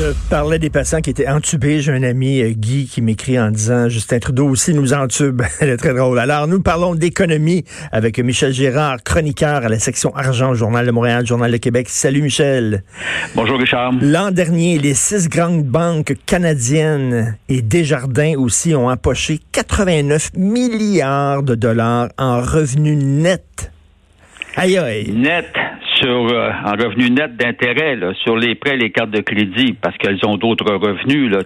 Je parlais des patients qui étaient entubés. J'ai un ami, euh, Guy, qui m'écrit en disant Justin Trudeau aussi nous entube. Elle est très drôle. Alors, nous parlons d'économie avec Michel Gérard, chroniqueur à la section argent, Journal de Montréal, Journal de Québec. Salut, Michel. Bonjour, Richard. L'an dernier, les six grandes banques canadiennes et Desjardins aussi ont empoché 89 milliards de dollars en revenus nets. Aïe, aïe. Net sur euh, en revenu net d'intérêt sur les prêts, les cartes de crédit, parce qu'elles ont d'autres revenus. Là,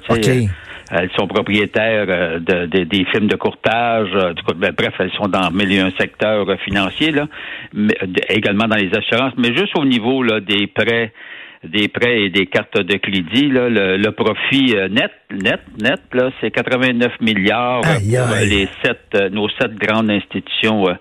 Elles sont propriétaires euh, de, des films de courtage. Euh, ben, bref, elles sont dans mille et un secteurs financiers, là, mais, également dans les assurances, mais juste au niveau là, des prêts des prêts et des cartes de crédit, là, le, profit euh, net, net, net, là, c'est 89 milliards pour les sept, euh, nos sept grandes institutions euh,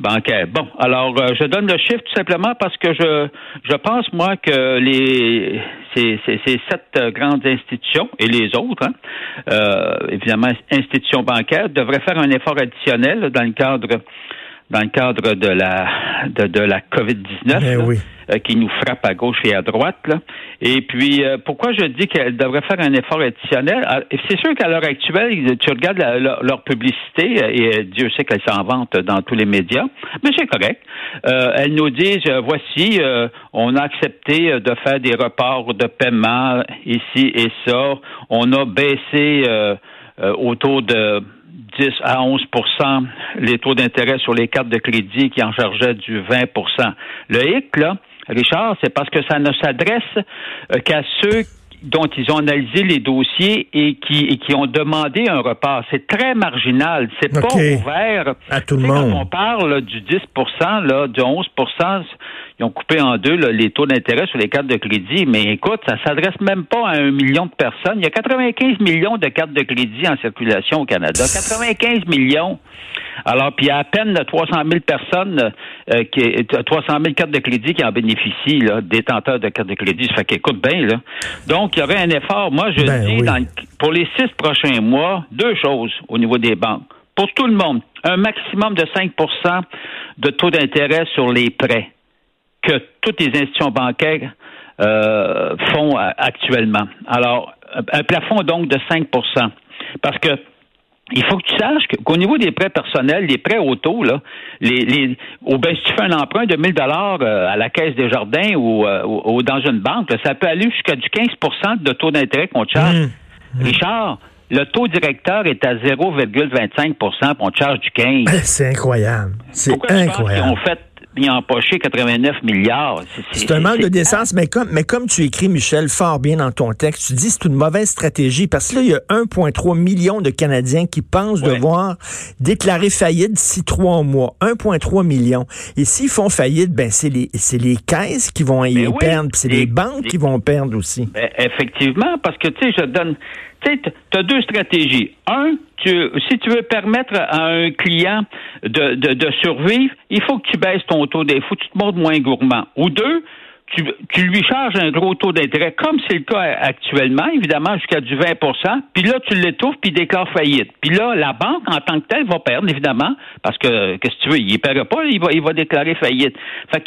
bancaires. Bon, alors je donne le chiffre tout simplement parce que je, je pense moi que les ces, ces, ces sept grandes institutions et les autres, hein, évidemment institutions bancaires, devraient faire un effort additionnel dans le cadre dans le cadre de la de, de la COVID-19 ben euh, qui nous frappe à gauche et à droite. Là. Et puis euh, pourquoi je dis qu'elle devrait faire un effort additionnel? Ah, C'est sûr qu'à l'heure actuelle, tu regardes leur publicité euh, et Dieu sait qu'elle s'en vante dans tous les médias, mais c'est correct. elles nous disent voici, on a accepté de faire des reports de paiement ici et ça. On a baissé autour de 10 à 11% les taux d'intérêt sur les cartes de crédit qui en chargeaient du 20 Le hic, là, Richard, c'est parce que ça ne s'adresse euh, qu'à ceux dont ils ont analysé les dossiers et qui, qui ont demandé un report. C'est très marginal. C'est pas ouvert. À tout le monde. Quand on parle du 10 là, du 11 ils ont coupé en deux les taux d'intérêt sur les cartes de crédit. Mais écoute, ça s'adresse même pas à un million de personnes. Il y a 95 millions de cartes de crédit en circulation au Canada. 95 millions. Alors, puis il y a à peine 300 000 personnes, euh, qui, 300 000 cartes de crédit qui en bénéficient, là, détenteurs de cartes de crédit. Ça fait qu'écoute bien, là. Donc, il y aurait un effort. Moi, je ben dis, pour les six prochains mois, deux choses au niveau des banques. Pour tout le monde, un maximum de 5% de taux d'intérêt sur les prêts que toutes les institutions bancaires euh, font euh, actuellement. Alors, un plafond donc de 5% Parce que il faut que tu saches qu'au niveau des prêts personnels, les prêts auto, là, les, les, au ben, si tu fais un emprunt de 1000 dollars euh, à la caisse des jardins ou, ou, dans une banque, ça peut aller jusqu'à du 15% de taux d'intérêt qu'on te charge. Mmh. Mmh. Richard, le taux directeur est à 0,25% on te charge du 15% C'est incroyable. C'est incroyable. fait bien empoché 89 milliards. C'est un manque de décence, mais comme, mais comme tu écris, Michel, fort bien dans ton texte, tu dis c'est une mauvaise stratégie parce que là, il y a 1,3 million de Canadiens qui pensent devoir déclarer faillite d'ici trois mois. 1,3 million. Et s'ils font faillite, ben c'est les, les caisses qui vont y ben perdre, puis c'est les, banques qui vont perdre aussi. Ben, effectivement, parce que, tu sais, je donne tu as deux stratégies. Un, si tu veux permettre à un client de, de, survivre, il faut que tu baisses ton taux que tu te montres moins gourmand. Ou deux, tu, lui charges un gros taux d'intérêt, comme c'est le cas actuellement, évidemment, jusqu'à du 20% puis là, tu l'étouffes, puis il déclare faillite. Puis là, la banque, en tant que telle, va perdre, évidemment, parce que, qu'est-ce que tu veux, il ne paiera pas, il va, il va déclarer faillite. Fait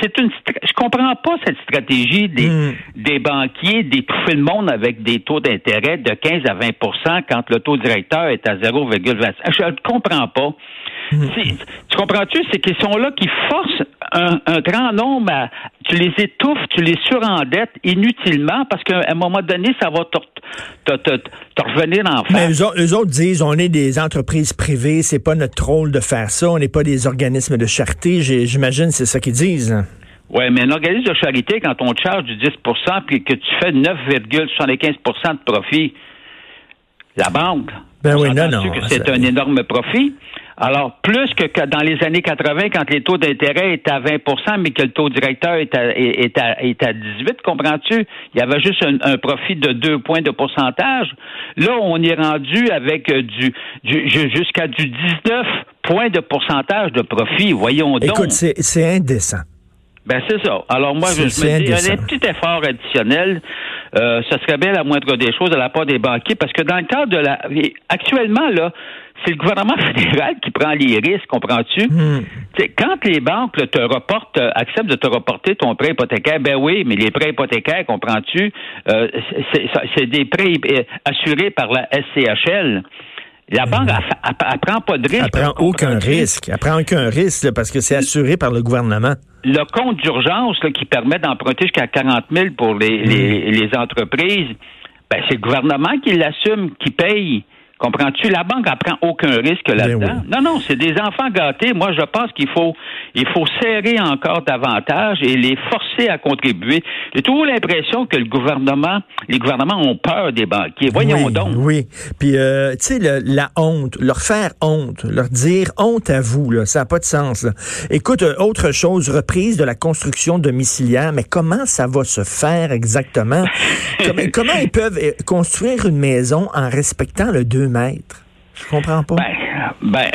c'est une, je comprends pas cette stratégie des, hmm. des banquiers d'étouffer le monde avec des taux d'intérêt de 15 à 20% quand le taux directeur est à 0,25. Je ne comprends pas. Hmm. Tu comprends-tu? Ces questions-là qui forcent un, grand nombre à, tu les étouffes, tu les surendettes inutilement parce qu'à un moment donné, ça va te, revenir en face. Mais eux, autres disent, on est des entreprises privées, c'est pas notre rôle de faire ça, on n'est pas des organismes de charité. J'imagine c'est ça qu'ils disent. Oui, mais un organisme de charité, quand on te charge du 10% puis que tu fais 9,75% de profit, la banque, ben oui, non, non. c'est un énorme profit? Alors, plus que dans les années 80, quand les taux d'intérêt étaient à 20% mais que le taux directeur est à, est à, est à 18, comprends-tu? Il y avait juste un, profit de 2 points de pourcentage. Là, on est rendu avec euh, du, du jusqu'à du 19 points de pourcentage de profit. Voyons donc. Écoute, c'est indécent. Ben c'est ça. Alors moi, je me dis, un petit effort additionnel, euh, ce serait bien la moindre des choses de la part des banquiers, parce que dans le cadre de la... Actuellement, là, c'est le gouvernement fédéral qui prend les risques, comprends-tu? Hmm. Quand les banques te reportent, euh, acceptent de te reporter ton prêt hypothécaire, ben oui, mais les prêts hypothécaires, comprends-tu? Euh, c'est des prêts euh, assurés par la SCHL. La banque, elle, prend pas de risque. Elle prend aucun risque. Elle prend aucun risque parce que c'est assuré par le gouvernement. Le compte d'urgence qui permet d'emprunter jusqu'à 40 000 pour les, les, les entreprises, ben, c'est le gouvernement qui l'assume, qui paye. Comprends-tu? La banque n'apprend aucun risque ben là-dedans. Non, non, c'est des enfants gâtés. Moi, je pense qu'il faut, il faut serrer encore davantage et les forcer à contribuer. J'ai toujours l'impression que le gouvernement, les gouvernements ont peur des banquiers. Voyons donc. Oui. Puis, euh, tu sais, la honte, leur faire honte, leur dire honte à vous, là, ça n'a pas de sens. Écoute, euh, autre chose, reprise de la construction domiciliaire, mais comment ça va se faire exactement? comment, comment ils peuvent euh, construire une maison en respectant le 2 mètres. Je comprends pas. Ben, ben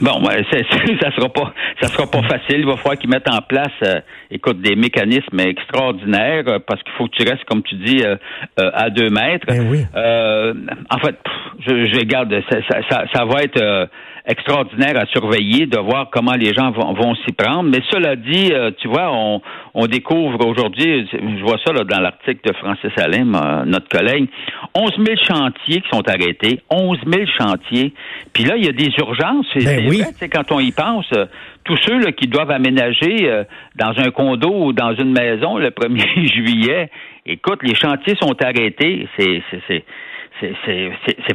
bon, ça sera pas, ça sera pas facile. Il va falloir qu'ils mettent en place, euh, écoute, des mécanismes extraordinaires euh, parce qu'il faut que tu restes, comme tu dis, euh, à deux mètres. Ben oui. en fait, je, je garde, ça, ça, ça va être extraordinaire à surveiller, de voir comment les gens vont, s'y prendre. Mais cela dit, euh, tu vois, on, on découvre aujourd'hui, je vois ça là, dans l'article de Francis Alain, notre collègue, 11 000 chantiers qui sont arrêtés, 11 000 chantiers. Puis là, il y a des urgences. Ben oui. quand on y pense, euh, tous ceux là, qui doivent aménager euh, dans un condo ou dans une maison le 1er juillet, écoute, les chantiers sont arrêtés. C'est, c'est, c'est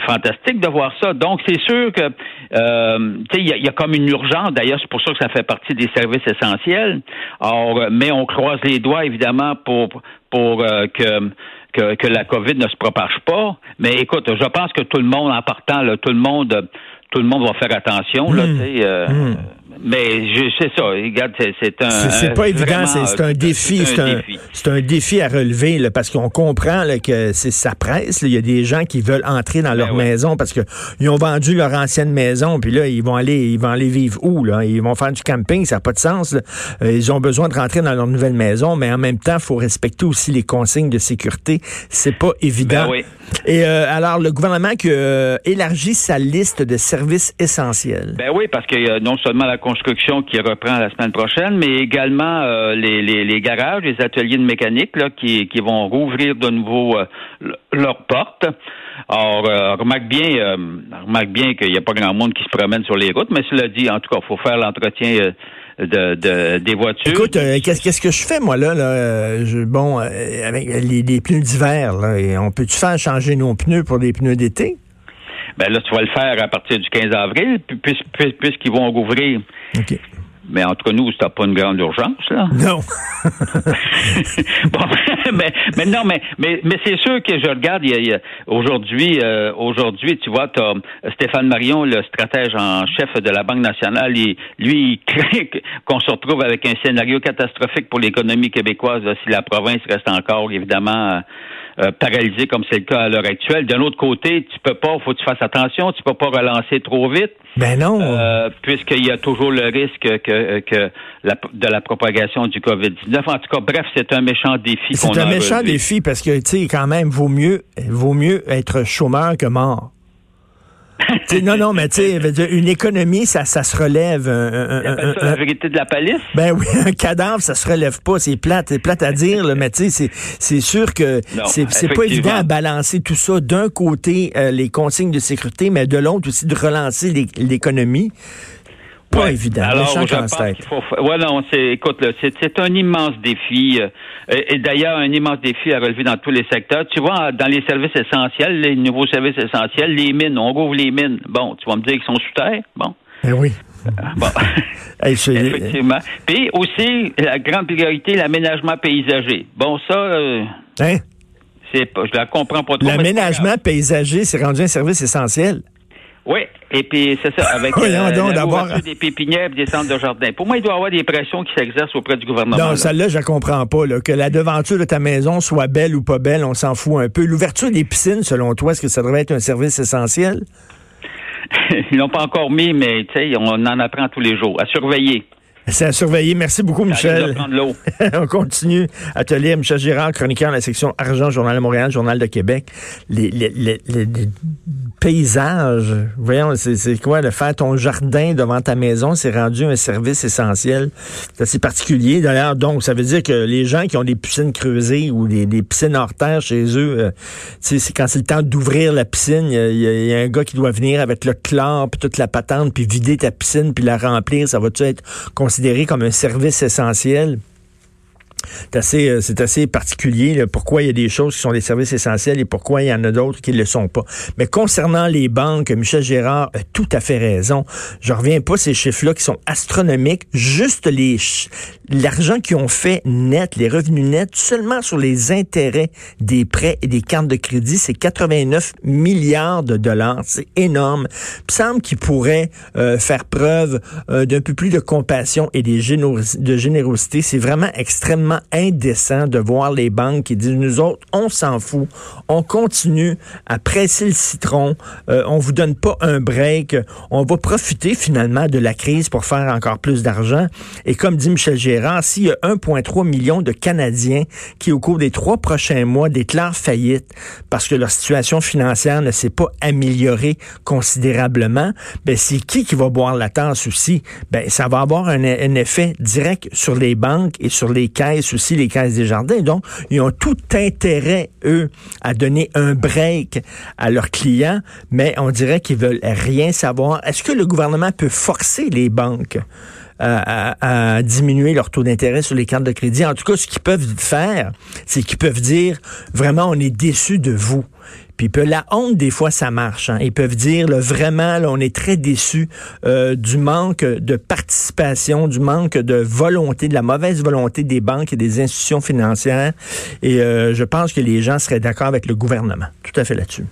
fantastique de voir ça. Donc, c'est sûr que, euh, tu sais, il y, a comme une urgence. D'ailleurs, c'est pour ça que ça fait partie des services essentiels. Or, mais on croise les doigts, évidemment, pour, pour euh, que, que, que, la COVID ne se propage pas. Mais écoute, je pense que tout le monde, en partant, là, tout le monde, tout le monde va faire attention. Là, mmh. euh, mmh. Mais je sais ça. Regarde, c'est un. C'est pas évident. C'est un défi. C'est un, défi à relever là, parce qu'on comprend là, que c'est sa presse. Il y a des gens qui veulent entrer dans ben leur maison parce que ils ont vendu leur ancienne maison. Puis là, ils vont aller, ils vont aller vivre où là? Ils vont faire du camping. Ça n'a pas de sens. Euh, ils ont besoin de rentrer dans leur nouvelle maison, mais en même temps, il faut respecter aussi les consignes de sécurité. C'est pas évident. Ben oui. Et euh, alors, le gouvernement qui euh, élargit sa liste de services essentiels. Ben oui, parce que non seulement la construction qui reprend la semaine prochaine, mais également euh, les, garages, les ateliers de mécanique là, qui, vont rouvrir de nouveau euh, leurs portes. Alors, euh, remarque bien, remarque bien qu'il n'y a pas grand monde qui se promène sur les routes, mais cela dit, en tout cas, il faut faire l'entretien de, de, des voitures. Écoute, qu'est-ce que je fais, moi, là? là bon, avec les, pneus d'hiver, on peut-tu faire changer nos pneus pour des pneus d'été? Ben là, tu vas le faire à partir du 15 avril, puisqu'ils vont rouvrir. OK. Mais entre nous, c'est pas une grande urgence, là. Non. bon, mais, mais, non, mais, mais, mais c'est sûr que je regarde, aujourd'hui, euh, aujourd'hui, tu vois, tu Stéphane Marion, le stratège en chef de la Banque nationale, lui, il craint qu'on se retrouve avec un scénario catastrophique pour l'économie québécoise si la province reste encore, évidemment, euh, paralysé comme c'est le cas à l'heure actuelle. D'un autre côté, tu peux pas, faut que tu fasses attention, tu peux pas relancer trop vite. Ben non. Euh, puisqu'il y a toujours le risque que, que de la propagation du COVID-19. En tout cas, bref, c'est un méchant défi. C'est un méchant défi parce que, tu sais, quand même, vaut mieux, vaut mieux être chômeur que mort non, non, mais tu sais, une économie, ça, ça se relève. la vérité de la palisse? Ben oui, un cadavre, ça se relève pas. C'est plate, c'est plate à dire, là, mais tu sais, c'est sûr que c'est pas évident à balancer tout ça. D'un côté, euh, les consignes de sécurité, mais de l'autre aussi de relancer l'économie. Pas évident. Alors, je pense qu'il faut. Ouais, non, c'est, écoute, c'est, un immense défi. Euh, et, d'ailleurs, un immense défi à relever dans tous les secteurs. Tu vois, dans les services essentiels, les nouveaux services essentiels, les mines, on rouvre les mines. Bon, tu vas me dire qu'ils sont sous terre? Bon. Eh oui. Bon. Effectivement. Puis aussi, la grande priorité, l'aménagement paysager. Bon, ça. Euh, hein? C'est pas, je la comprends pas trop. L'aménagement paysager, c'est rendu un service essentiel. Oui, Et puis, c'est ça, avec euh, des pépinières et des centres de jardin. Pour moi, il doit y avoir des pressions qui s'exercent auprès du gouvernement. Non, celle-là, je ne comprends pas. Que la devanture de ta maison soit belle ou pas belle, on s'en fout un peu. L'ouverture des piscines, selon toi, est-ce que ça devrait être un service essentiel? Ils l'ont pas encore mis, mais on en apprend tous les jours. À surveiller. C'est à surveiller. Merci beaucoup, Michel. On continue. Atelier Michel Girard, chroniqueur de la section Argent, Journal de Montréal, Journal de Québec. Les, les, les, les paysages, voyons, c'est quoi, de faire ton jardin devant ta maison, c'est rendu un service essentiel. C'est assez particulier, d'ailleurs. Donc, ça veut dire que les gens qui ont des piscines creusées ou des, piscines hors terre chez eux, euh, c'est quand c'est le temps d'ouvrir la piscine, il y, a un gars qui doit venir avec le chlore, puis toute la patente, puis vider ta piscine, puis la remplir. Ça va-tu être considéré comme un service essentiel? C'est assez, euh, c'est assez particulier pourquoi il y a des choses qui sont des services essentiels et pourquoi il y en a d'autres qui ne le sont pas. Mais concernant les banques, Michel Gérard a tout à fait raison. Je reviens pas ces chiffres-là qui sont astronomiques. Juste les l'argent qu'ils ont fait net, les revenus nets, seulement sur les intérêts des prêts et des cartes de crédit, c'est 89 milliards de dollars. C'est énorme. Il semble qu'ils pourraient euh, faire preuve euh, d'un peu plus de compassion et de générosité. C'est vraiment extrêmement indécent de voir les banques qui disent, nous autres, on s'en fout, on continue à presser le citron, euh, on vous donne pas un break, on va profiter finalement de la crise pour faire encore plus d'argent. Et comme dit Michel Gérard, s'il y a 1,3 million de Canadiens qui, au cours des trois prochains mois, déclarent faillite parce que leur situation financière ne s'est pas améliorée considérablement, ben c'est qui qui va boire la tasse aussi? Ben ça va avoir un, un effet direct sur les banques et sur les caisses aussi les caisses des jardins. Donc, ils ont tout intérêt, eux, à donner un break à leurs clients, mais on dirait qu'ils veulent rien savoir. Est-ce que le gouvernement peut forcer les banques à, diminuer leur taux d'intérêt sur les cartes de crédit? En tout cas, ce qu'ils peuvent faire, c'est qu'ils peuvent dire vraiment, on est déçus de vous. Puis la honte, des fois, ça marche. Hein. Ils peuvent dire, vraiment, là, on est très déçus euh, du manque de participation, du manque de volonté, de la mauvaise volonté des banques et des institutions financières. Et euh, je pense que les gens seraient d'accord avec le gouvernement. Tout à fait là-dessus.